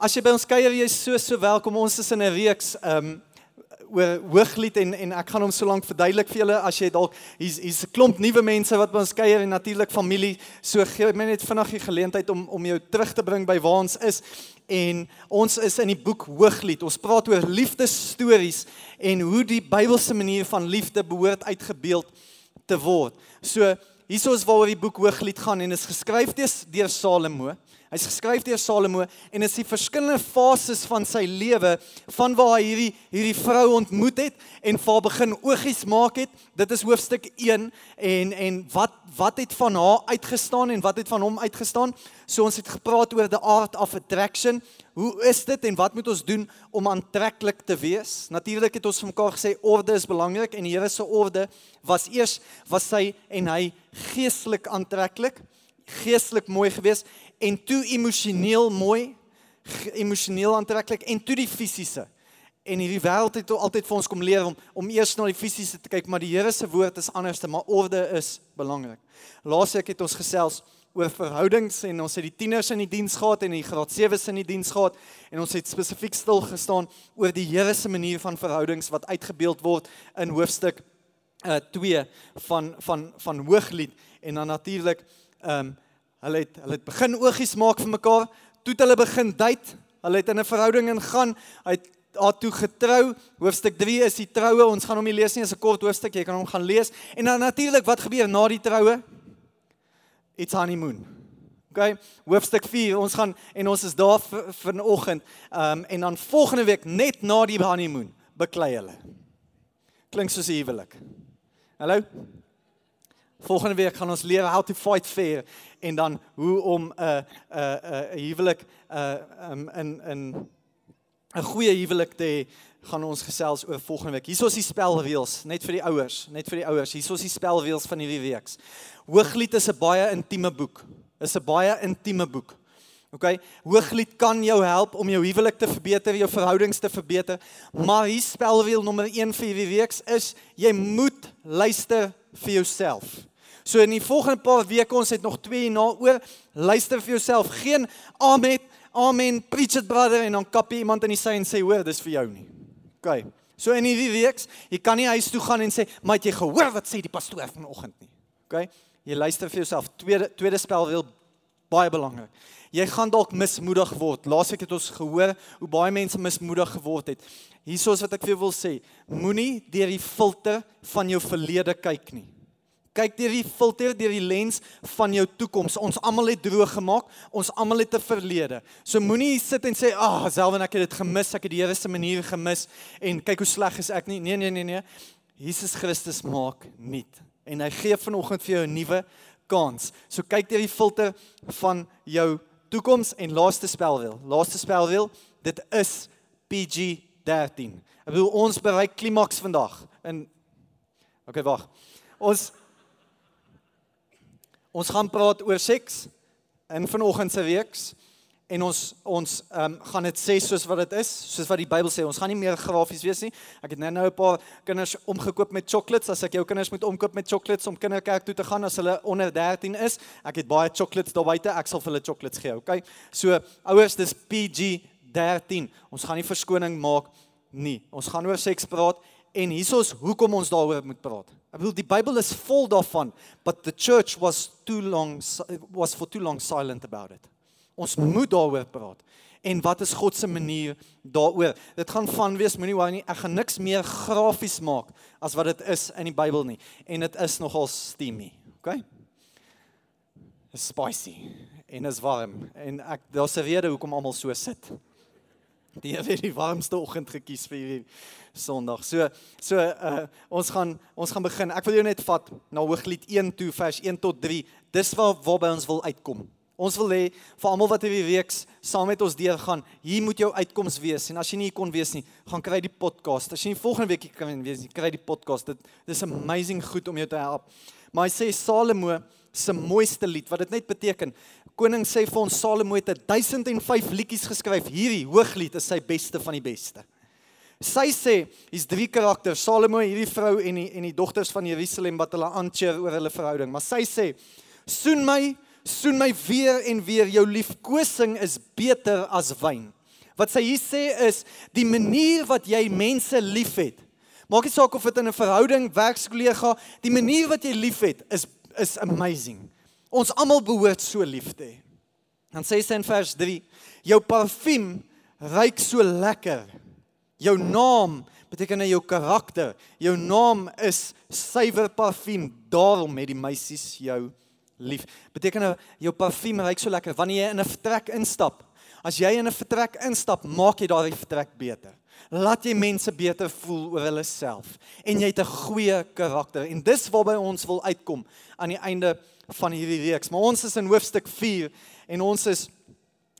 As jy by ons kuier, jy's so so welkom. Ons is in 'n reeks um oor Hooglied en en ek gaan hom so lank verduidelik vir julle as jy dalk hier's hier's 'n klomp nuwe mense wat by ons kuier en natuurlik familie. So gee my net vinnig die geleentheid om om jou terug te bring by waar ons is. En ons is in die boek Hooglied. Ons praat oor liefdesstories en hoe die Bybelse manier van liefde behoort uitgebeeld te word. So hieso is waaroor die boek Hooglied gaan en is geskryf deur Salomo. Hy's geskryf deur Salomo en is die verskillende fases van sy lewe van waar hy hierdie hierdie vrou ontmoet het en waar begin oogies maak het. Dit is hoofstuk 1 en en wat wat het van haar uitgestaan en wat het van hom uitgestaan? So ons het gepraat oor the art of attraction. Hoe is dit en wat moet ons doen om aantreklik te wees? Natuurlik het ons vir mekaar gesê orde is belangrik en die Here se orde was eers was sy en hy geestelik aantreklik geestelik mooi geweest en toe emosioneel mooi, emosioneel aantreklik en toe die fisiese. En hierdie wêreld het altyd vir ons kom leer om om eers na die fisiese te kyk, maar die Here se woord is anderste, maar orde is belangrik. Laasweek het ons gesels oor verhoudings en ons het die tieners in die diens gehad en die graad 7s in die diens gehad en ons het spesifiek stil gestaan oor die Here se manier van verhoudings wat uitgebeeld word in hoofstuk uh eh, 2 van van van Hooglied en dan natuurlik ehm um, Hulle het hulle het begin oogies maak vir mekaar, toe het hulle begin date. Hulle het in 'n verhouding ingaan. Hy het haar toe getrou. Hoofstuk 3 is die troue. Ons gaan hom nie lees nie, is 'n kort hoofstuk. Jy kan hom gaan lees. En dan natuurlik wat gebeur na die troue? It's honeymoon. OK. Hoofstuk 4. Ons gaan en ons is daar vanoggend. Ehm um, en dan volgende week net na die honeymoon beklei hulle. Klink soos 'n huwelik. Hallo? Volgende week gaan ons leer how to fight fair en dan hoe om 'n 'n 'n 'n huwelik 'n uh, um, in in 'n goeie huwelik te hê gaan ons gesels oor volgende week. Hier is die spelreëls net vir die ouers, net vir die ouers. Hier is die spelreëls van hierdie week. Hooglied is 'n baie intieme boek. Is 'n baie intieme boek. OK, Hooglied kan jou help om jou huwelik te verbeter, jou verhoudings te verbeter. Maar hier spelreël nommer 1 vir hierdie week is jy moet luister vir jouself. So in die volgende paar weke ons het nog 2 na oor luister vir jouself. Geen amen, amen, preach it brother en dan kap jy iemand in die sy en sê hoor, dis vir jou nie. OK. So in hierdie week, jy kan nie huis toe gaan en sê, "Maar het jy gehoor wat sê die pastoor vanoggend nie?" OK? Jy luister vir jouself. Tweede tweede spel wil baie belangrik. Jy gaan dalk mismoedig word. Laasweek het ons gehoor hoe baie mense mismoedig geword het. Hiersoos wat ek vir jou wil sê, moenie deur die filter van jou verlede kyk nie kyk deur die filter deur die lens van jou toekoms. Ons almal het droog gemaak. Ons almal het 'n verlede. So moenie sit en sê, "Ag, oh, self en ek het dit gemis. Ek het die Here se manier gemis en kyk hoe sleg is ek nie." Nee, nee, nee, nee. Jesus Christus maak nuut en hy gee vanoggend vir jou 'n nuwe kans. So kyk deur die filter van jou toekoms en laaste spelwiel. Laaste spelwiel, dit is PG13. Ek bedoel ons bereik klimaks vandag in Okay, wag. Ons Ons gaan praat oor seks in vanoggend se weeks en ons ons um, gaan dit sê soos wat dit is, soos wat die Bybel sê. Ons gaan nie meer grafies wees nie. Ek het net nou 'n paar kinders omgekoop met chocolates. As ek jou kinders moet omkoop met chocolates om kinderkerk toe te gaan as hulle onder 13 is, ek het baie chocolates daar buite. Ek sal vir hulle chocolates gee, okay? So ouers, dis PG 13. Ons gaan nie verskoning maak nie. Ons gaan oor seks praat en hiersoos hoekom ons daaroor moet praat. Ek bedoel die Bybel is vol daarvan, but the church was too long was for too long silent about it. Ons moet daaroor praat. En wat is God se manier daaroor? Dit gaan van wees, moenie worry nie, ek gaan niks meer grafies maak as wat dit is in die Bybel nie. En dit is nogal steamy, okay? It's spicy en is warm en ek daar's 'n rede hoekom almal so sit. Die het die warmste oggend gekies vir hierdie Sondag. So so uh ons gaan ons gaan begin. Ek wil jou net vat na Hooglied 1 toe vers 1 tot 3. Dis waar waarby ons wil uitkom. Ons wil hê vir almal wat hierdie week saam met ons deurgaan, hier moet jou uitkoms wees. En as jy nie kon wees nie, gaan kry die podcast. As jy nie volgende week kan wees nie, kry die podcast. Dit dis amazing goed om jou te help. Maar hy sê Salomo se mooiste lied wat dit net beteken koning sê vir ons Salomo het 1005 liedjies geskryf. Hierdie hooglied is sy beste van die beste. Sy sê, hier's drie karakters, Salomo, hierdie vrou en die en die dogters van Jerusalem wat hulle aancheer oor hulle verhouding. Maar sy sê, soen my, soen my weer en weer. Jou liefkosing is beter as wyn. Wat sy hier sê is die manier wat jy mense liefhet. Maak nie saak of dit in 'n verhouding, werkskollega, die manier wat jy liefhet is is amazing. Ons almal behoort so lief te hê. Dan sê sy in vers 3: Jou parfuum ruik so lekker. Jou naam beteken jou karakter. Jou naam is suiwer parfuum. Daarom het die meisies jou lief. Beteken jou parfuum ruik so lekker wanneer jy in 'n vertrek instap. As jy in 'n vertrek instap, maak jy daardie vertrek beter. Laat jy mense beter voel oor hulle self en jy het 'n goeie karakter. En dis waarby ons wil uitkom aan die einde van hierdie reeks. Maar ons is in hoofstuk 4 en ons is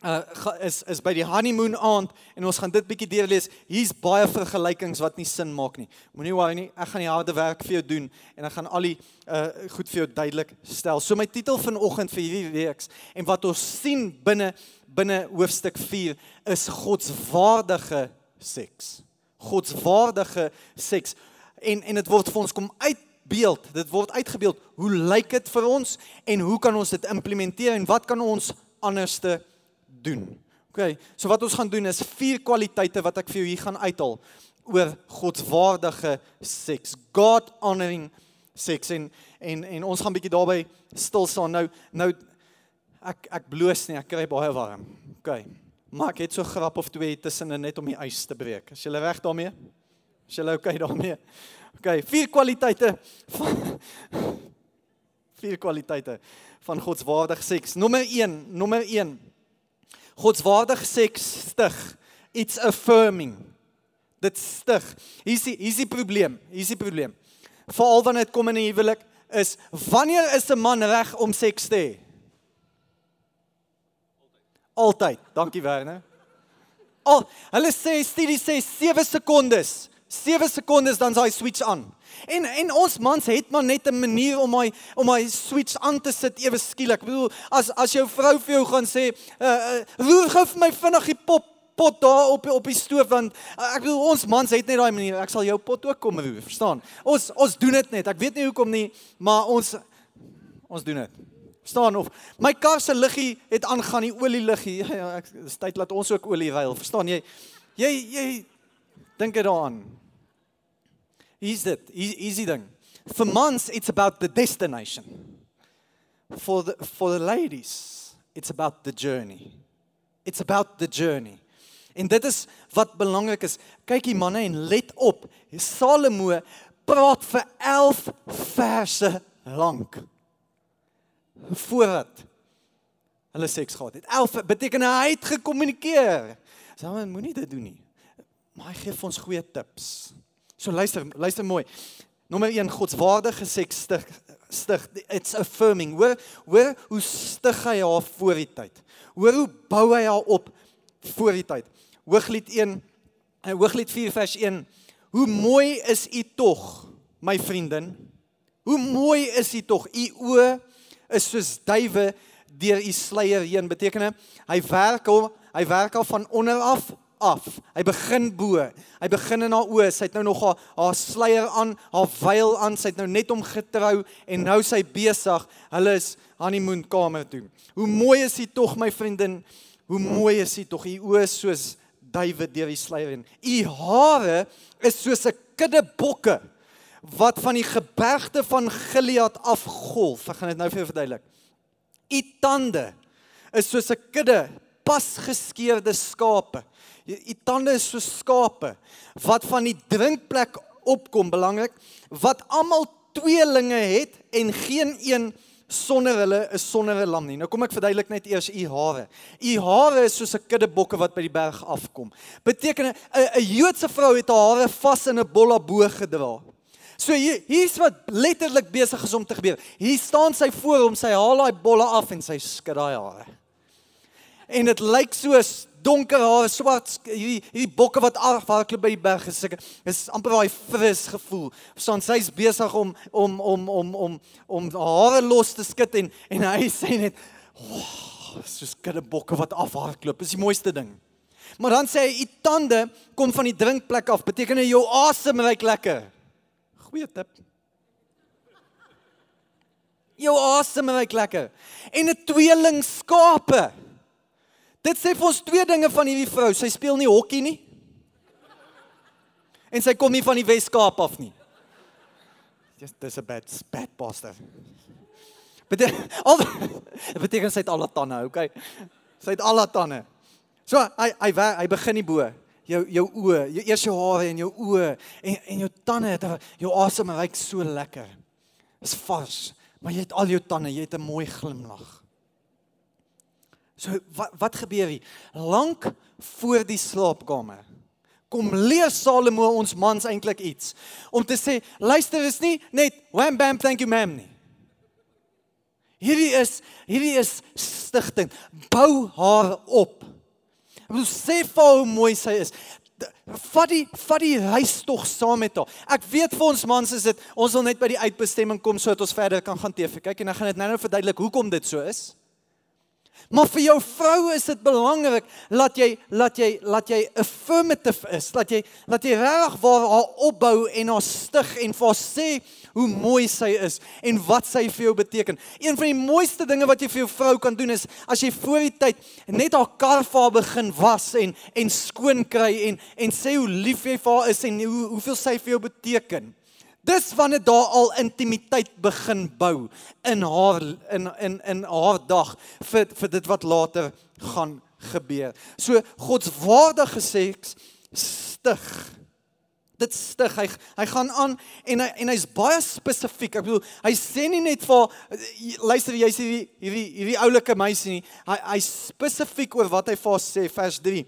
uh is is by die honeymoon aand en ons gaan dit bietjie deurlees. Hier's baie vergelykings wat nie sin maak nie. Moenie worry nie. Ek gaan die harde werk vir jou doen en ek gaan al die uh goed vir jou duidelik stel. So my titel vanoggend vir hierdie reeks en wat ons sien binne binne hoofstuk 4 is godswaardige seks. Godswaardige seks. En en dit word vir ons kom uitbeeld. Dit word uitgebeeld. Hoe lyk dit vir ons en hoe kan ons dit implementeer en wat kan ons anderste doen. OK, so wat ons gaan doen is vier kwaliteite wat ek vir jou hier gaan uithaal oor godswaardige seks. God honoring seks en en en ons gaan bietjie daarby stil staan. Nou nou ek ek bloos nie, ek kry baie warm. OK. Maar ek het so grap of twee tussen net om die ys te breek. Is jy reg daarmee? Is jy okay daarmee? OK, vier kwaliteite van vier kwaliteite van godswaardige seks. Nommer 1, nommer 1 Godswaardige seks stig. It's affirming. Dit stig. Hier's die hier's die probleem. Hier's die probleem. Veral wanneer dit kom in 'n huwelik is wanneer is 'n man reg om seks te hê? Altyd. Dankie Werner. Al hulle sê studie sê 7 sekondes. 7 sekondes dan sy switch aan. En en ons mans het maar net 'n manier om my om my switch aan te sit ewe skielik. Ek bedoel as as jou vrou vir jou gaan sê, uh, uh, "Roer gou vir my vinnig die pop pot daar op op die stoof want uh, ek bedoel ons mans het net daai manier. Ek sal jou pot ook kom roer, verstaan? Ons ons doen dit net. Ek weet nie hoekom nie, maar ons ons doen dit. Verstaan of my kar se liggie het aangaan, die olie liggie. Ja, ja, ek dis tyd laat ons ook olie ruil. Verstaan jy? Jy jy dink dit daaraan. Hier's dit. Hier's die ding. For months it's about the destination. For the for the ladies it's about the journey. It's about the journey. En dit is wat belangrik is. Kyk hier manne en let op. Salomo praat vir 11 verse lank. Voordat hulle seks gehad het. 11 beteken hy het gekommunikeer. Sal moenie dit doen nie. Maar hy gee vir ons goeie tips. So luister, luister mooi. Nommer 1 godswaardige seks stig stig it's affirming. Hoor hoor hoe stig hy haar voor die tyd. Hoor hoe bou hy haar op voor die tyd. Hooglied 1 en Hooglied 4 vers 1. Hoe mooi is u tog, my vriendin? Hoe mooi is u tog? U oë is soos duwe deur u sluier heen. Beteken hy werk al hy werk al van onder af af. Hy begin bo. Hy begin in haar oë. Sy het nou nog haar, haar sluier aan, haar veil aan. Sy het nou net om getrou en nou sy besig. Hulle is honeymoon kamer toe. Hoe mooi is sy tog my vriendin? Hoe mooi is sy tog? U oë soos duwe deur die sluier en u hare is soos 'n kudde bokke wat van die gebergte van Gilead afgolf. Ek gaan dit nou vir jou verduidelik. U tande is soos 'n kudde pasgeskeurde skape. U tande is so skape wat van die drinkplek opkom belangrik wat almal tweelinge het en geen een sonder hulle is sonder 'n lam nie. Nou kom ek verduidelik net eers u hare. U hare is soos 'n kudde bokke wat by die berg afkom. Beteken 'n 'n Joodse vrou het haar hare vas in 'n bolla bo gedra. So hier hier's wat letterlik besig is om te gebeur. Hier staan sy voor hom, sy haal daai bolle af en sy skud daai hare. En dit lyk soos donker haar, swart hierdie hierdie bokke wat afhardloop by die berg is. Is amper daai fris gevoel. Verstaan, sy's besig om om om om om om hare los te skud en en hy sê net, "Wow, soos kudde bokke wat afhardloop." Is die mooiste ding. Maar dan sê hy, "U tande kom van die drinkplek af." Beteken hy jou asem ruik lekker. Goeie tip. Jou asem ruik lekker. En 'n tweeling skape Dit sê vir ons twee dinge van hierdie vrou. Sy speel nie hokkie nie. En sy kom nie van die Wes-Kaap af nie. Dis dis 'n bad bad pastor. Beteken al beteken sy het al haar tande, okay? Sy het al haar tande. So hy hy hy begin nie bo jou jou oë, jou eers jou hare en jou oë en en jou tande het jou asem ruik so lekker. Dis vars, maar jy het al jou tande, jy het 'n mooi glimlag. So wat wat gebeur hier? Lank voor die slaapkamer kom leer Salomo ons mans eintlik iets om te sê luister is nie net wham bam thank you ma'am nie. Hierdie is hierdie is stigting. Bou haar op. Ek wil sê vir hoe mooi sy is. Vat die vat die reis tog saam met haar. Ek weet vir ons mans is dit ons wil net by die uitbestemming kom sodat ons verder kan gaan TV kyk en ek gaan dit nou-nou verduidelik hoekom dit so is. Maar vir jou vrou is dit belangrik dat jy laat jy laat jy affirmative is, dat jy laat jy reg waar haar opbou en haar stig en vir sê hoe mooi sy is en wat sy vir jou beteken. Een van die mooiste dinge wat jy vir jou vrou kan doen is as jy voor die tyd net haar kar vir haar begin was en en skoon kry en en sê hoe lief jy vir haar is en hoe hoeveel sy vir jou beteken. Dis wanneer daar al intimiteit begin bou in haar in in in haar dag vir vir dit wat later gaan gebeur. So godswaardige seks stig. Dit stig. Hy hy gaan aan en hy en hy's baie spesifiek. Ek bedoel, hy sê nie net vir luister jy sê hierdie hierdie hierdie oulike meisie nie. Hy hy spesifiek oor wat hy vir haar sê vers 3.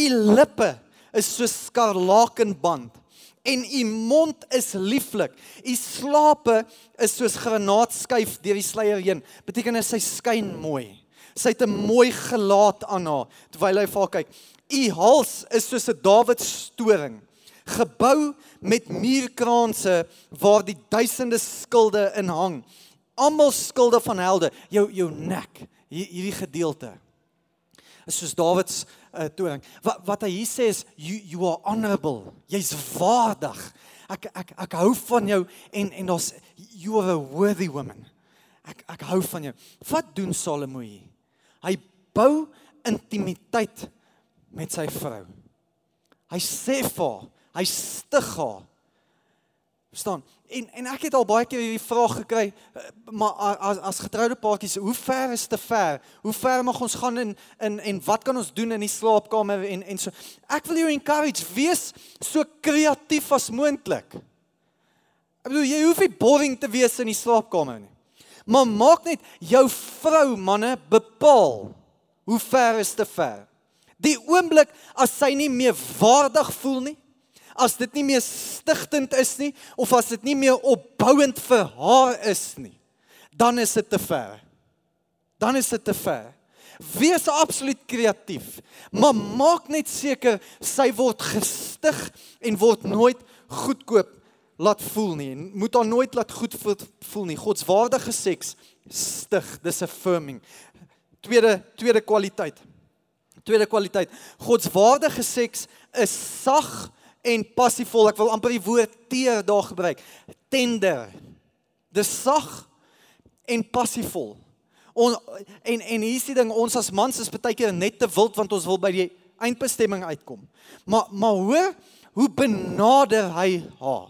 U lippe is so skarlakenband en u mond is lieflik. U slape is soos granaatskyf deur die sluier heen. Beteken dit sy skyn mooi. Sy het 'n mooi gelaat aan haar terwyl hy vir haar kyk. U hals is soos 'n Dawid storing, gebou met muurkraanse waar die duisende skilde in hang. Almal skilde van helde. Jou jou nek, hierdie gedeelte is soos Dawid se uh, toring. Wat wat hy hier sê is you you are honorable. Jy's waardig. Ek ek ek hou van jou en en daar's you are a worthy woman. Ek ek hou van jou. Wat doen Salomo hier? Hy bou intimiteit met sy vrou. Hy sê vir haar, hy stig haar. Verstaan? En en ek het al baie keer hierdie vraag gekry, eh, maar as as getroude paartjies, hoe ver is te ver? Hoe ver mag ons gaan in in en wat kan ons doen in die slaapkamer en en so. Ek wil jou encourage, wees so kreatief as moontlik. Ek bedoel jy hoef nie boring te wees in die slaapkamer nie. Maar maak net jou vrou manne bepaal hoe ver is te ver. Die oomblik as sy nie meer waardig voel nie, as dit nie meer stigtend is nie of as dit nie meer opbouend vir haar is nie, dan is dit te ver. Dan is dit te ver. Wees absoluut kreatief, maar maak net seker sy word gestig en word nooit goedkoop laat voel nie. Moet haar nooit laat goed voel nie. Godswaardige seks stig, dis affirming. Tweede tweede kwaliteit. Tweede kwaliteit. Godswaardige seks is sag en passievol. Ek wil amper die woord teer daar gebruik. Tender. Dis sag en passievol. On, en en hier is die ding ons as mans is baie keer net te wild want ons wil by die eindbestemming uitkom. Maar maar hoor hoe benader hy haar.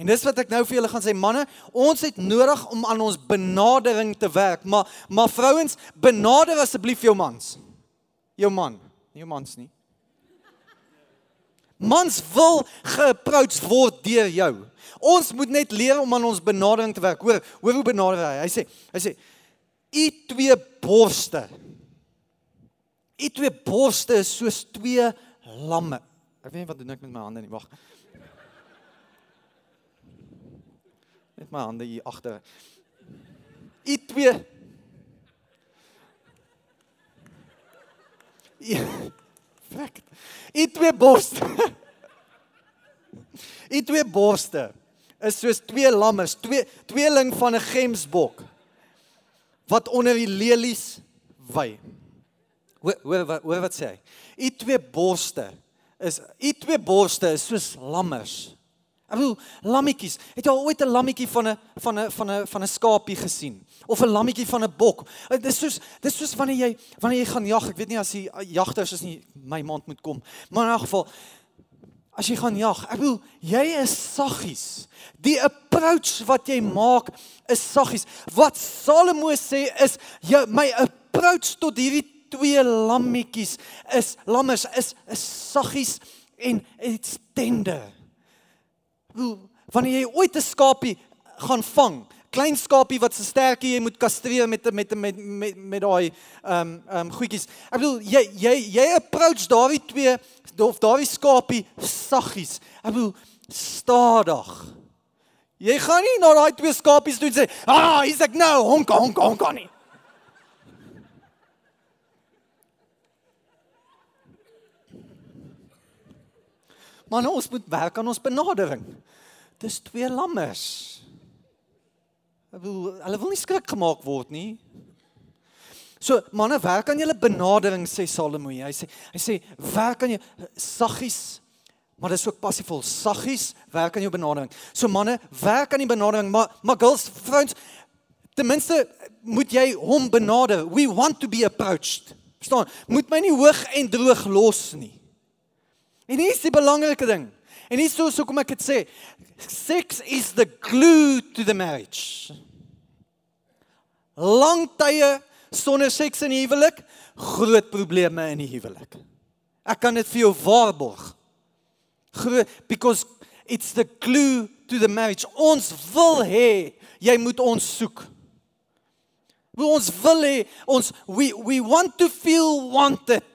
En dis wat ek nou vir julle gaan sê manne, ons het nodig om aan ons benadering te werk, maar maar vrouens, benader asseblief jou mans. Jou man, nie jou mans nie. Mans wil geapproach word deur jou. Ons moet net leer om aan ons benadering te werk. Hoor, hoor hoe benader hy. Hy sê, hy sê u twee borste. U twee borste is soos twee lamme. Ek weet nie wat doen ek met my hande nie. Wag. Net my hande hier agter. U twee Fek. U twee borste. U twee borste is soos twee lammes, twee tweeling van 'n gemsbok wat onder die lelies wy. Hoor hoor hoor wat sê hy? U twee borste is u twee borste is soos lammers. Ek bedoel, lammetjies. Het jy al ooit 'n lammetjie van 'n van 'n van 'n van 'n skapie gesien? Of 'n lammetjie van 'n bok? Dit is soos dis soos wanneer jy wanneer jy gaan jag. Ek weet nie as die jagters is nie my maand moet kom. Maar in elk geval as jy gaan jag, ek bedoel, jy is saggies. Die approach wat jy maak is saggies. Wat Salomo sê is jy my approach tot hierdie twee lammetjies is lammers is is saggies en it's tender. Wanneer jy ooit 'n skapie gaan vang, klein skapie wat se sterkie jy moet kastreer met met met met met daai ehm um, ehm um, goedjies. Ek bedoel jy jy jy approach daardie twee of daardie skapie saggies. Ek bedoel stadig. Jy gaan nie na daai twee skapies toe sê, "Ah, hier's ek nou, honk honk honk nie." Maar ons moet werk aan ons benadering. Dis twee lammers. Hulle wil hulle wil nie skrik gemaak word nie. So manne werk aan julle benadering sê Salomo. Hy sê hy sê werk aan jou saggies maar dis ook passievol. Saggies werk aan jou benadering. So manne werk aan die benadering maar maar girls vrouens ten minste moet jy hom benader. We want to be approached. Verstaan? Moet my nie hoog en droog los nie. En hier is die belangrike ding. En hier is so so kom ek dit sê. Sex is the glue to the marriage. Lang tye sonder seks in die huwelik, groot probleme in die huwelik. Ek kan dit vir jou waarborg. Groot because it's the glue to the marriage. Ons wil hê jy moet ons soek. Ons wil hê ons we we want to feel wanted.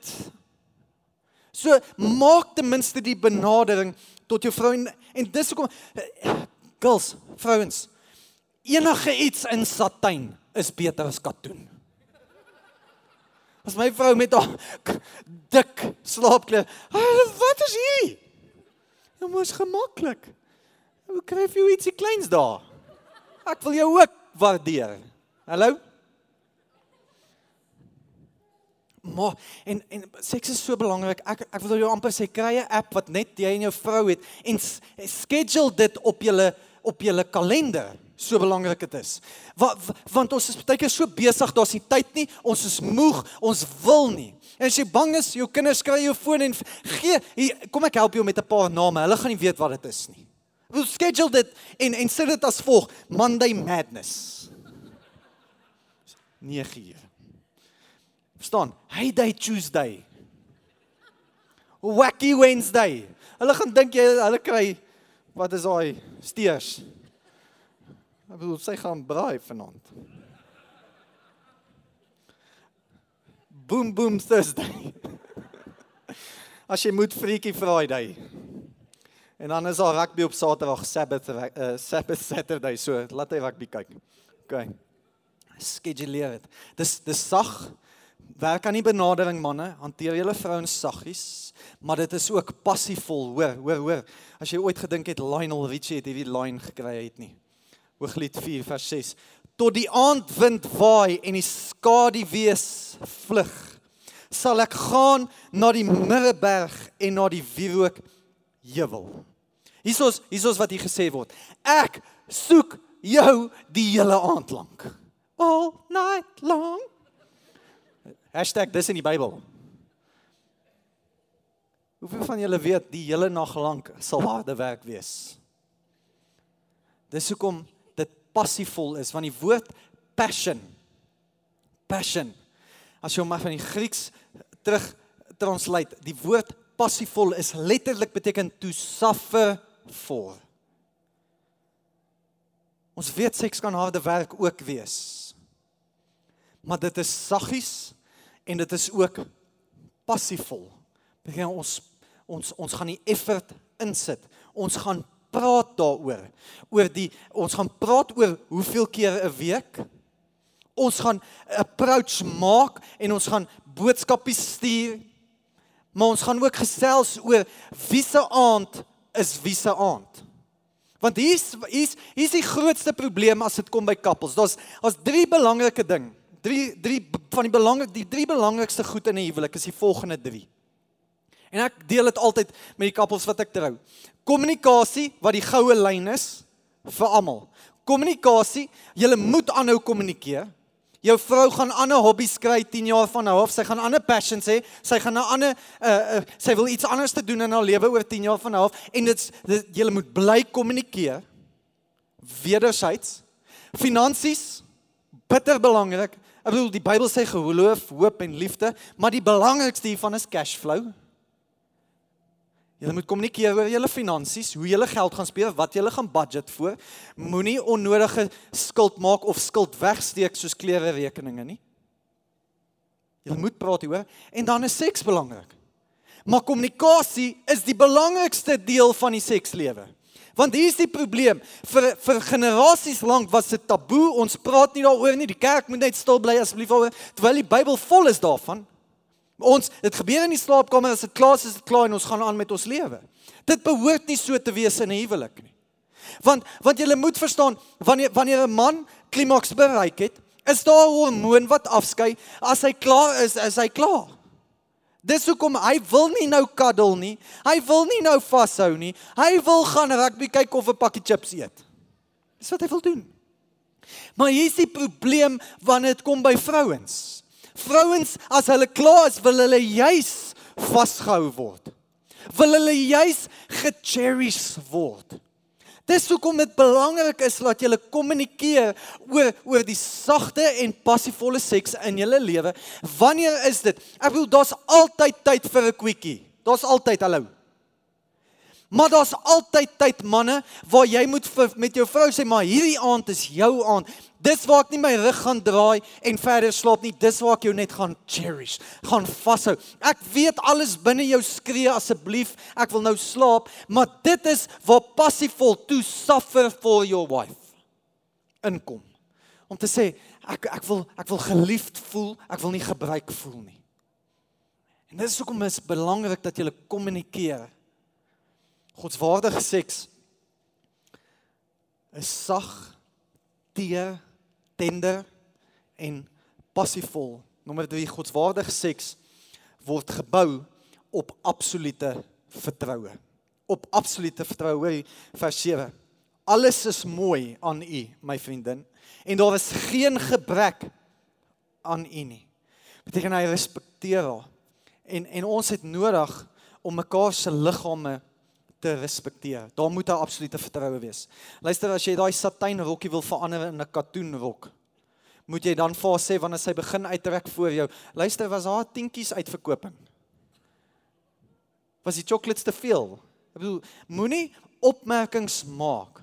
So maak ten minste die benadering tot jou vrou en, en dis hoekom girls, vrouens, enige iets in satijn is beter as katoen. As my vrou met haar dik slaapklere, wat is hier? Dit mos gemaklik. Hoe kry jy ietsie kleins daar? Ek wil jou ook waardeer. Hallo? Maar en en seks is so belangrik. Ek ek wil jou amper sê kry 'n app wat net jy en jou vrou het en schedule dit op julle op julle kalender. So belangrik dit is. Want want ons is baie keer so besig, daar's nie tyd nie. Ons is moeg, ons wil nie. En as jy bang is, jou kinders kry jou foon en gee, hier, kom ek help jou met 'n paar name. Hulle gaan nie weet wat dit is nie. We'll schedule dit en en sit dit as volg: Monday Madness. 9 uur staan Heyday Tuesday. Wacky Wednesday. Hulle gaan dink jy hulle kry wat is daai steers? Ek bedoel sy gaan braai vanaand. Boom boom Thursday. As jy moet Freaky Friday. En dan is daar rugby op Saterdag, Sabbath uh, Sabbath Saturday, so laat hy rugby kyk. OK. Skeduleer dit. Dis dis sag werk aan die benadering manne, hanteer julle vrouens saggies, maar dit is ook passievol, hoor, hoor, hoor. As jy ooit gedink het Lionel Richie het hierdie line gekry het nie. Hooglied 4 vers 6. Tot die aandwind waai en die skadu wees vlug, sal ek gaan na die Middelberg en na die wierook heuwel. Hiersoos hiersoos wat hier gesê word. Ek soek jou die hele aand lank. All night long. Hashtag dis in die Bybel. Hoeveel van julle weet die hele nag lank sal harde werk wees? Dis hoekom dit passievol is want die woord passion passion as jy hom van die Grieks terug translate die woord passievol is letterlik beteken to suffer for Ons weet seks kan harde werk ook wees maar dit is saggies en dit is ook passievol. Begin ons ons ons gaan die effort insit. Ons gaan praat daaroor. Oor die ons gaan praat oor hoeveel keer 'n week. Ons gaan 'n approach maak en ons gaan boodskappe stuur. Maar ons gaan ook gesels oor wie se aand is wie se aand. Want hier's hier's hier's die grootste probleem as dit kom by koppels. Daar's daar's drie belangrike dinge drie drie van die belangrik die drie belangrikste goed in 'n huwelik is die volgende drie. En ek deel dit altyd met die kappels wat ek trou. Kommunikasie wat die goue lyn is vir almal. Kommunikasie, jy moet aanhou kommunikeer. Jou vrou gaan ander hobbies kry 10 jaar van nou af. Sy gaan ander passions hê. Sy gaan 'n ander uh, uh sy wil iets anders te doen in haar lewe oor 10 jaar van nou af en dit jy moet bly kommunikeer. Wederzijds. Finansies bitter belangrik. Ek bedoel die Bybel sê geloof, hoop en liefde, maar die belangrikste hiervan is cash flow. Jy moet kommunikeer oor julle finansies, hoe julle geld gaan spandeer, wat julle gaan budget vir. Moenie onnodige skuld maak of skuld wegsteek soos klere rekeninge nie. Jy moet praat hieroor en dan is seks belangrik. Maar kommunikasie is die belangrikste deel van die sekslewe. Want hier is die probleem. Vir vir generasies lank was dit taboe. Ons praat nie daaroor nie. Die kerk moet net stil bly asseblief oor terwyl die Bybel vol is daarvan. Ons dit gebeur in die slaapkamer as dit klaar is, is dit klaar en ons gaan aan met ons lewe. Dit behoort nie so te wees in 'n huwelik nie. Want want jy moet verstaan wanneer wanneer 'n man klimaks bereik het, is daar 'n hormoon wat afskei. As hy klaar is, is hy klaar. Dis hoekom hy wil nie nou kaddel nie. Hy wil nie nou vashou nie. Hy wil gaan rugby kyk of 'n pakkie chips eet. Dis wat hy wil doen. Maar hier is die probleem wanneer dit kom by vrouens. Vrouens as hulle klaar is, wil hulle juis vasgehou word. Wil hulle juis gecherish word. Dis hoekom dit belangrik is dat jy kommunikeer oor oor die sagte en passievolle seks in jou lewe. Wanneer is dit? Ek bedoel daar's altyd tyd vir 'n quickie. Daar's altyd hallo. Maar daar's altyd tyd manne waar jy moet met jou vrou sê maar hierdie aand is jou aand. Dis waar ek nie my rug gaan draai en verder slaap nie. Dis waar ek jou net gaan cherish, gaan vashou. Ek weet alles binne jou skree asseblief, ek wil nou slaap, maar dit is waar passievol to suffer for your wife inkom. Om te sê ek ek wil ek wil geliefd voel, ek wil nie gebruik voel nie. En dit is hoekom is belangrik dat jy kommunikeer. Godswaardige seks is sag, teer tender en passievol. Nommer 3 godswaardige seks word gebou op absolute vertroue. Op absolute vertroue vers 7. Alles is mooi aan u, my vriendin, en daar is geen gebrek aan u nie. Beteken hy respekteer haar. En en ons het nodig om mekaar se liggame te respekteer. Daar moet 'n absolute vertroue wees. Luister as jy daai satijn rokkie wil verander in 'n katoen rok, moet jy dan vir haar sê wanneer sy begin uittrek voor jou. Luister, was haar tientjies uitverkoping? Was die chocolates te veel? Ek bedoel, moenie opmerkings maak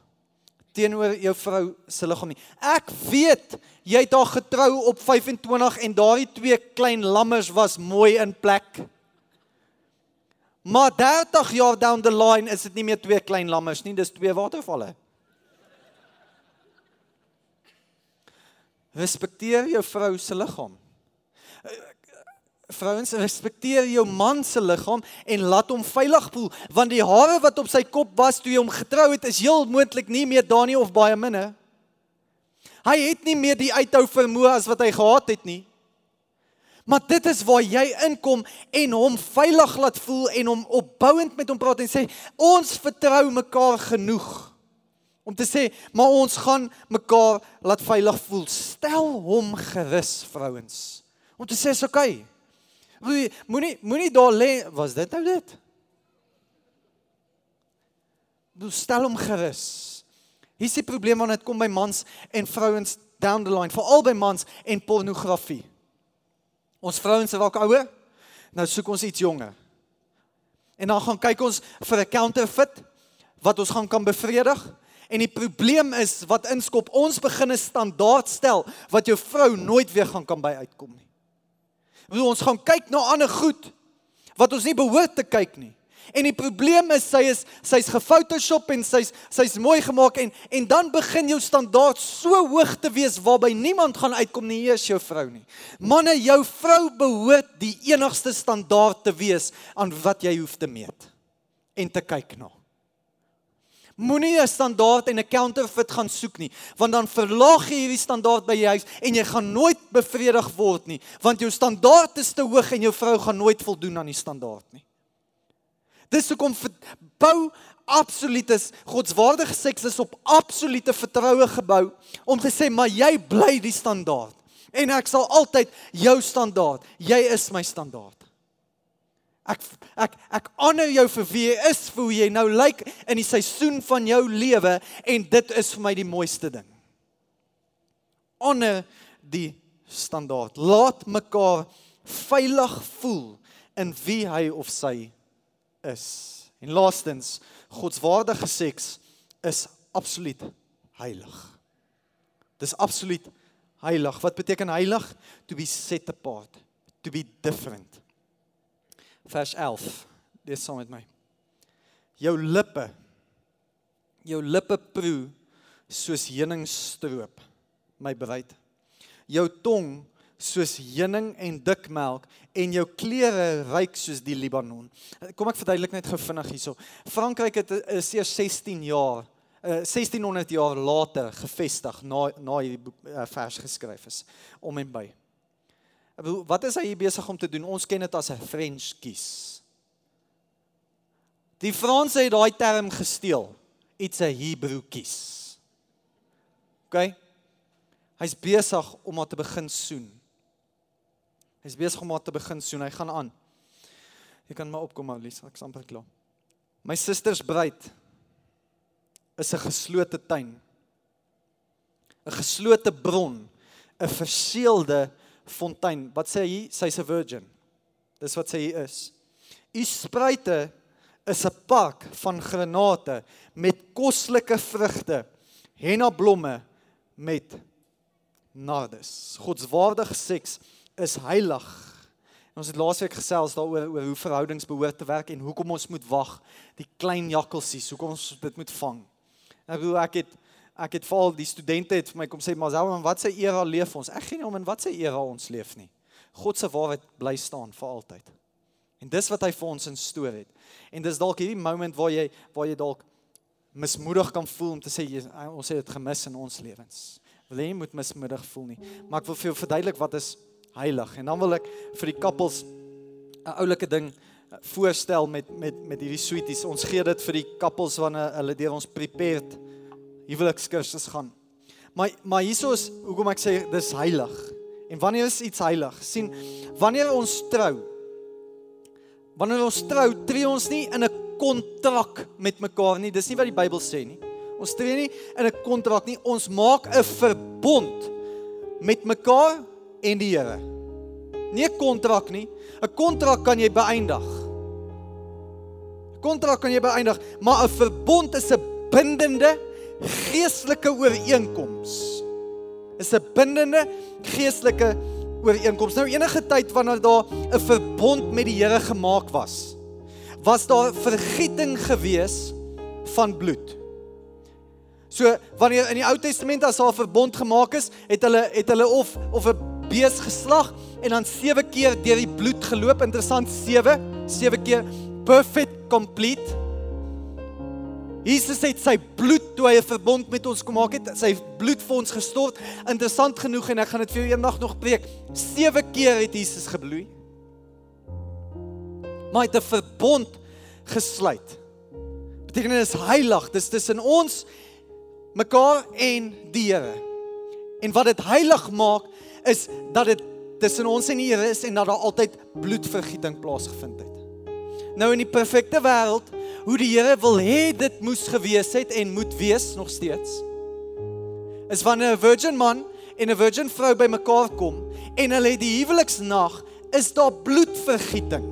teenoor jou vrou se liggaam nie. Ek weet jy het haar getrou op 25 en daardie twee klein lammers was mooi in plek. Maar 30 jaar down the line is dit nie meer twee klein lammers nie, dis twee watervalle. Respekteer jou vrou se liggaam. Vrouens, respekteer jou man se liggaam en laat hom veilig voel, want die hare wat op sy kop was toe hy hom getrou het, is heel moontlik nie meer daar nie of baie minder. Hy het nie meer die uithou vermoë as wat hy gehad het nie. Maar dit is waar jy inkom en hom veilig laat voel en hom opbouend met hom praat en sê ons vertrou mekaar genoeg om te sê maar ons gaan mekaar laat veilig voel. Stel hom gerus vrouens. Om te sê is okay. Moenie moenie daar lê was dit nou dit? Doe stel hom gerus. Hier is die probleem wanneer dit kom by mans en vrouens down the line, veral by mans en pornografie. Ons vrouens raak ouer. Nou soek ons iets jonger. En dan gaan kyk ons vir 'n counterfeit wat ons gaan kan bevredig. En die probleem is wat inskop ons begin 'n standaard stel wat jou vrou nooit weer gaan kan by uitkom nie. Ons gaan kyk na ander goed wat ons nie behoort te kyk nie. En die probleem is sy is sy's gefotoshop en sy's sy's mooi gemaak en en dan begin jou standaard so hoog te wees waarby niemand gaan uitkom nie eers jou vrou nie. Manne, jou vrou behoort die enigste standaard te wees aan wat jy hoef te meet en te kyk na. Moenie 'n standaard en 'n counterfeit gaan soek nie, want dan verlaag jy hierdie standaard by jou huis en jy gaan nooit bevredig word nie, want jou standaard is te hoog en jou vrou gaan nooit voldoen aan die standaard nie. Dis hoekom bou absolute godswaardige seks is op absolute vertroue gebou om te sê maar jy bly die standaard en ek sal altyd jou standaard. Jy is my standaard. Ek ek ek honor jou vir wie jy is, vir hoe jy nou lyk in die seisoen van jou lewe en dit is vir my die mooiste ding. Honor die standaard. Laat mekaar veilig voel in wie hy of sy is. En laastens, godswaardige seks is absoluut heilig. Dis absoluut heilig. Wat beteken heilig? To be set apart, to be different. Vers 11. Lees saam met my. Jou lippe jou lippe proe soos heuningstroop my bruid. Jou tong soos heuning en dikmelk en jou klere ryk soos die Libanon. Kom ek verduidelik net gou vinnig hierso. Frankryk het is eers 16 jaar uh, eh, 1600 jaar later gevestig na na hierdie uh, vers geskryf is om en by. Ek bedoel, wat is hy hier besig om te doen? Ons ken dit as 'n French kiss. Die Franse het daai term gesteel. It's a Hebrew kiss. OK? Hy's besig om maar te begin soen. Hy's besig om maar te begin soen. Hy gaan aan. Jy kan maar opkom Alice, ek's amper klaar. My susters bruid is 'n geslote tuin. 'n Geslote bron, 'n verseelde fontein. Wat sê hy? Sy's 'n virgin. Dis wat sê hy is. U spruite is 'n park van granate met koslike vrugte, henna blomme met nardes. Godswaardige seks is heilig. En ons het laasweek gesels daaroor oor hoe verhoudings behoort te werk en hoekom ons moet wag, die klein jakkalsies, hoekom ons dit moet vang. Ek bedoel ek het ek het veral die studente het vir my kom sê maar selfs in watter era leef ons? Ek gee nie om in watter era ons leef nie. God se waarheid bly staan vir altyd. En dis wat hy vir ons instoor het. En dis dalk hierdie moment waar jy waar jy dalk mismoedig kan voel om te sê jy, ons het dit gemis in ons lewens. Wil jy moet mismoedig voel nie. Maar ek wil vir jou verduidelik wat is heilig. En dan wil ek vir die koppels 'n oulike ding eh, voorstel met met met hierdie sweeties. Ons gee dit vir die koppels wanneer hulle deur ons prepared huwelikskursus gaan. Maar maar hieso is hoekom ek sê dis heilig. En wanneer is iets heilig? sien wanneer ons trou wanneer ons trou, tree ons nie in 'n kontrak met mekaar nie. Dis nie wat die Bybel sê nie. Ons tree nie in 'n kontrak nie. Ons maak 'n verbond met mekaar en die Here. Nie 'n kontrak nie. 'n Kontrak kan jy beëindig. 'n Kontrak kan jy beëindig, maar 'n verbond is 'n bindende geestelike ooreenkoms. Is 'n bindende geestelike ooreenkoms. Nou enige tyd wanneer daar 'n verbond met die Here gemaak was, was daar vergieting gewees van bloed. So wanneer in die Ou Testament as daar 'n verbond gemaak is, het hulle het hulle of of 'n bees geslag en dan sewe keer deur die bloed geloop. Interessant, sewe, sewe keer perfect complete. Jesus het sy bloed toe hy 'n verbond met ons kom maak het, sy bloed vir ons gestort. Interessant genoeg en ek gaan dit vir jou eendag nog preek. Sewe keer het Jesus gebloei. Maar hy het 'n verbond gesluit. Beteken dit is heilig. Dis tussen ons mekaar en die Here. En wat dit heilig maak is dat dit tussen ons en die Here is en dat daar altyd bloedvergieting plaasgevind het. Nou in die perfekte wêreld, hoe die Here wil hê dit moes gewees het en moet wees nog steeds. Is wanneer 'n virgin man en 'n virgin vrou bymekaar kom en hulle het die huweliksnag, is daar bloedvergieting.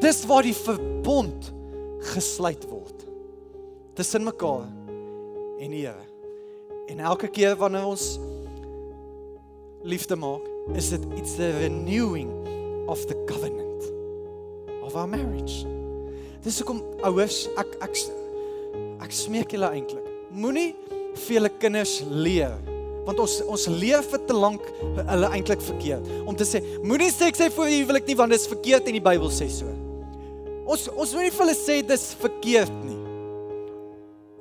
Dis waar die verbond gesluit word tussen mekaar en die Here. En elke keer wanneer ons liefde maak, is dit it's the renewing of the covenant of our marriage. Dis hoekom ouers, ek ek ek smeek julle eintlik. Moenie vir julle kinders leer want ons ons leer vir te lank hulle eintlik verkeerd om te sê moenie seks hê voor jy huwelik nie want dit is verkeerd en die Bybel sê so. Ons ons moenie vir hulle sê dis verkeerd nie.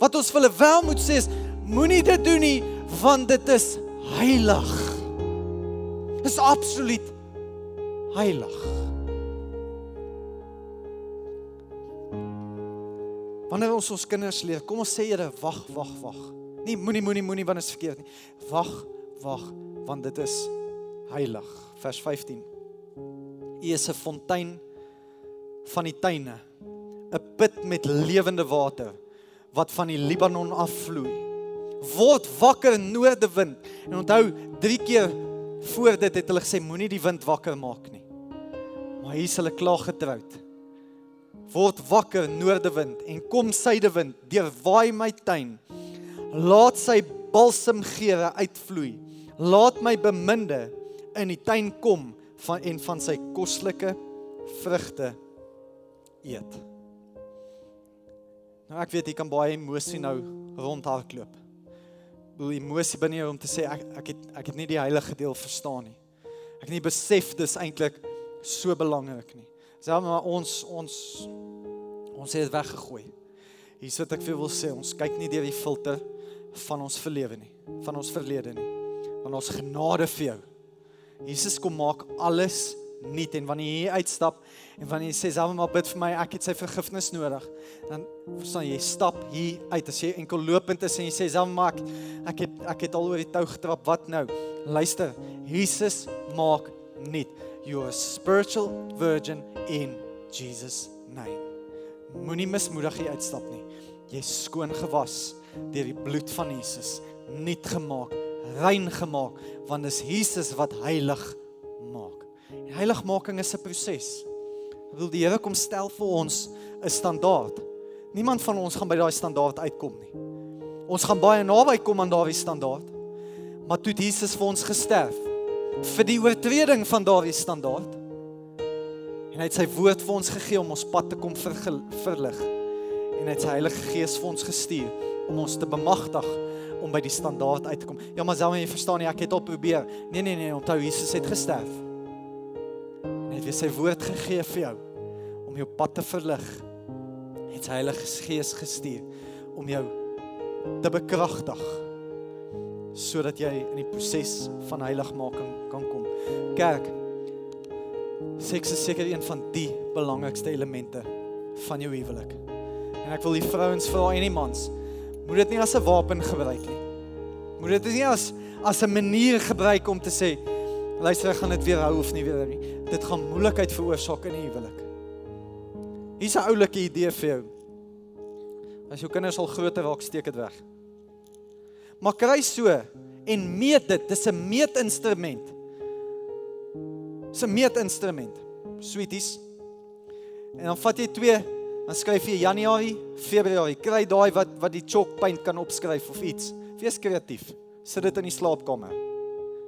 Wat ons vir hulle wel moet sê is moenie dit doen nie want dit is heilig is absoluut heilig. Wanneer ons ons kinders leer, kom ons sê Here, wag, wag, wag. Nee, moenie moenie moenie want dit is verkeerd nie. Wag, wag, want dit is heilig. Vers 15. U is 'n fontein van die tuine, 'n put met lewende water wat van die Libanon afvloei. Word wakker noordewind. En onthou, 3 keer voor dit het hulle gesê moenie die wind wakker maak nie. Maar hier is hulle klaar getroud. Word wakker noordewind en kom suidewind deur waai my tuin. Laat sy balsemgeure uitvloei. Laat my beminde in die tuin kom van en van sy koslike vrugte eet. Nou ek weet jy kan baie emosie nou rondhardloop wil emosie binne jou om te sê ek ek het ek het nie die heilige deel verstaan nie ek het nie besef dis eintlik so belangrik nie Selfs maar ons ons ons het dit weggegooi. Hier sit ek vir wil sê, ons kyk nie deur die filter van ons verlede nie, van ons verlede nie. Want ons genade vir jou. Jesus kom maak alles nuut en wanneer jy hier uitstap en wanneer jy sê selfs maar bid vir my, ek het sy vergifnis nodig, dan verstaan jy, stap hier uit as jy enkel lopend is en jy sê selfs maar ek, ek het ek het al oor die tou getrap, wat nou? Luister, Jesus maak nuut. You're a spiritual virgin in Jesus name. Moenie mismoedig hier uitstap nie. Jy's skoon gewas deur die bloed van Jesus, nuut gemaak, rein gemaak, want dis Jesus wat heilig Die heiligmaking is 'n proses. Ek wil die Here kom stel vir ons 'n standaard. Niemand van ons gaan by daai standaard uitkom nie. Ons gaan baie naby kom aan daardie standaard. Maar toe Jesus vir ons gesterf vir die oortreding van daardie standaard En hy het sy woord vir ons gegee om ons pad te kom verlig. En hy het sy Heilige Gees vir ons gestuur om ons te bemagtig om by die standaard uit te kom. Ja, maar selfs jy verstaan nie, ek het al probeer. Nee, nee, nee, onthou Jesus het gesterf. Hy sy woord gegee vir jou om jou pad te verlig. Het sy Heilige Gees gestuur om jou te bekragtig sodat jy in die proses van heiligmaking kan kom. Kerk, Seks is seker een van die belangrikste elemente van jou huwelik. En ek wil die vrouens vra en die mans, moet dit nie as 'n wapen gebruik nie. Moet dit nie as as 'n manier gebruik om te sê, luister, ek gaan dit weer hou of nie weer nie. Dit gaan moeilikheid veroorsaak in die huwelik. Hier's 'n oulike idee vir jou. As jou kinders al groter raak, steek dit weg. Maar kry so en meet dit, dis 'n meetinstrument. Dis 'n meetinstrument. Sweeties. En dan vat jy twee, dan skryf jy Januarie, Februarie. Kry daai wat wat die chalk paint kan opskryf of iets. Wees kreatief. Sit dit in die slaapkamer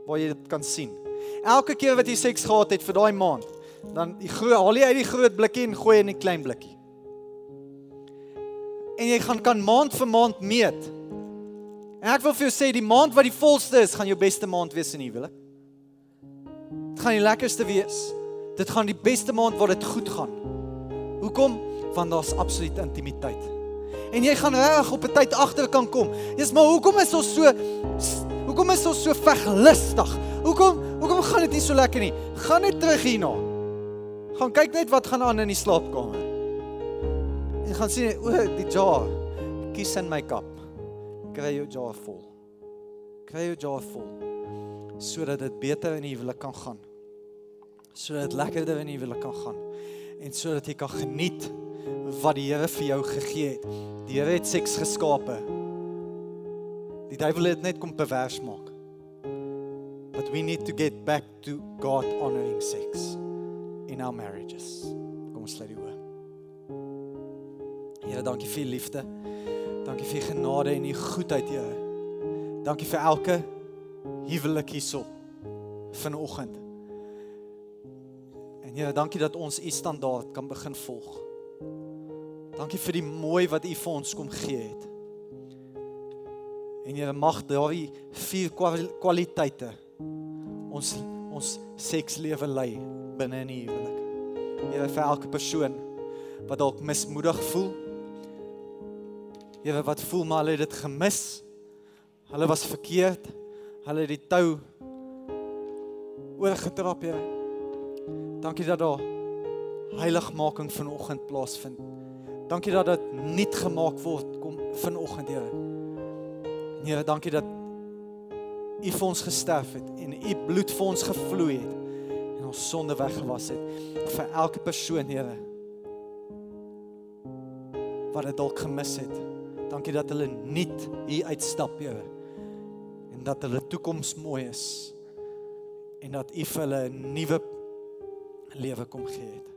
waar jy dit kan sien. Elke keer wat jy seks gehad het vir daai maand, dan die groot haal jy uit die groot blikkie en gooi in die klein blikkie. En jy gaan kan maand vir maand meet. En ek wil vir jou sê die maand wat die volste is, gaan jou beste maand wees in huwelik. Dit gaan die lekkerste wees. Dit gaan die beste maand waar dit goed gaan. Hoekom? Want daar's absoluut intimiteit. En jy gaan reg op 'n tyd agter kan kom. Jy's maar hoekom is ons so hoekom is ons so veglustig? Hoekom hoekom gaan dit nie so lekker nie? Gaan net terug hierna. Gaan kyk net wat gaan aan in die slaapkamer. Jy gaan sien o, die jar. Kies in my kap. Kry jou jar vol. Kry jou jar vol sodat dit beter in die huwelik kan gaan sodat dit lekkerder in die huwelik kan gaan en sodat jy kan geniet wat die Here vir jou gegee het. Die Here het seks geskape. Die duiwel het net kom pervers maak. But we need to get back to God honoring sex in our marriages. Kom ons sluit die oë. Here, dankie vir liefde. Dankie vir genade en u goedheid, Here. Dankie vir elke huwelik hierso vanoggend. En Here, dankie dat ons u standaard kan begin volg. Dankie vir die mooi wat u vir ons kom gee het. En Here, mag daai vier kwaliteite ons ons sekslewe lei binne in die huwelik. Here, vir elke persoon wat dalk mismoedig voel. Here, wat voel maar hulle het dit gemis. Hulle was verkeerd. Hulle het die tou oorgetrap, Here. Dankie dat daar heiligmaking vanoggend plaasvind Dankie dat dit nuut gemaak word kom vanoggend, Here. Here, dankie dat U vir ons gesterf het en U bloed vir ons gevloei het en ons sonde weggewas het vir elke persoon, Here. Wat dit dalk gemis het. Dankie dat hulle nuut hier uitstap, Here. En dat hulle toekoms mooi is en dat U vir hulle 'n nuwe lewe kom gee het.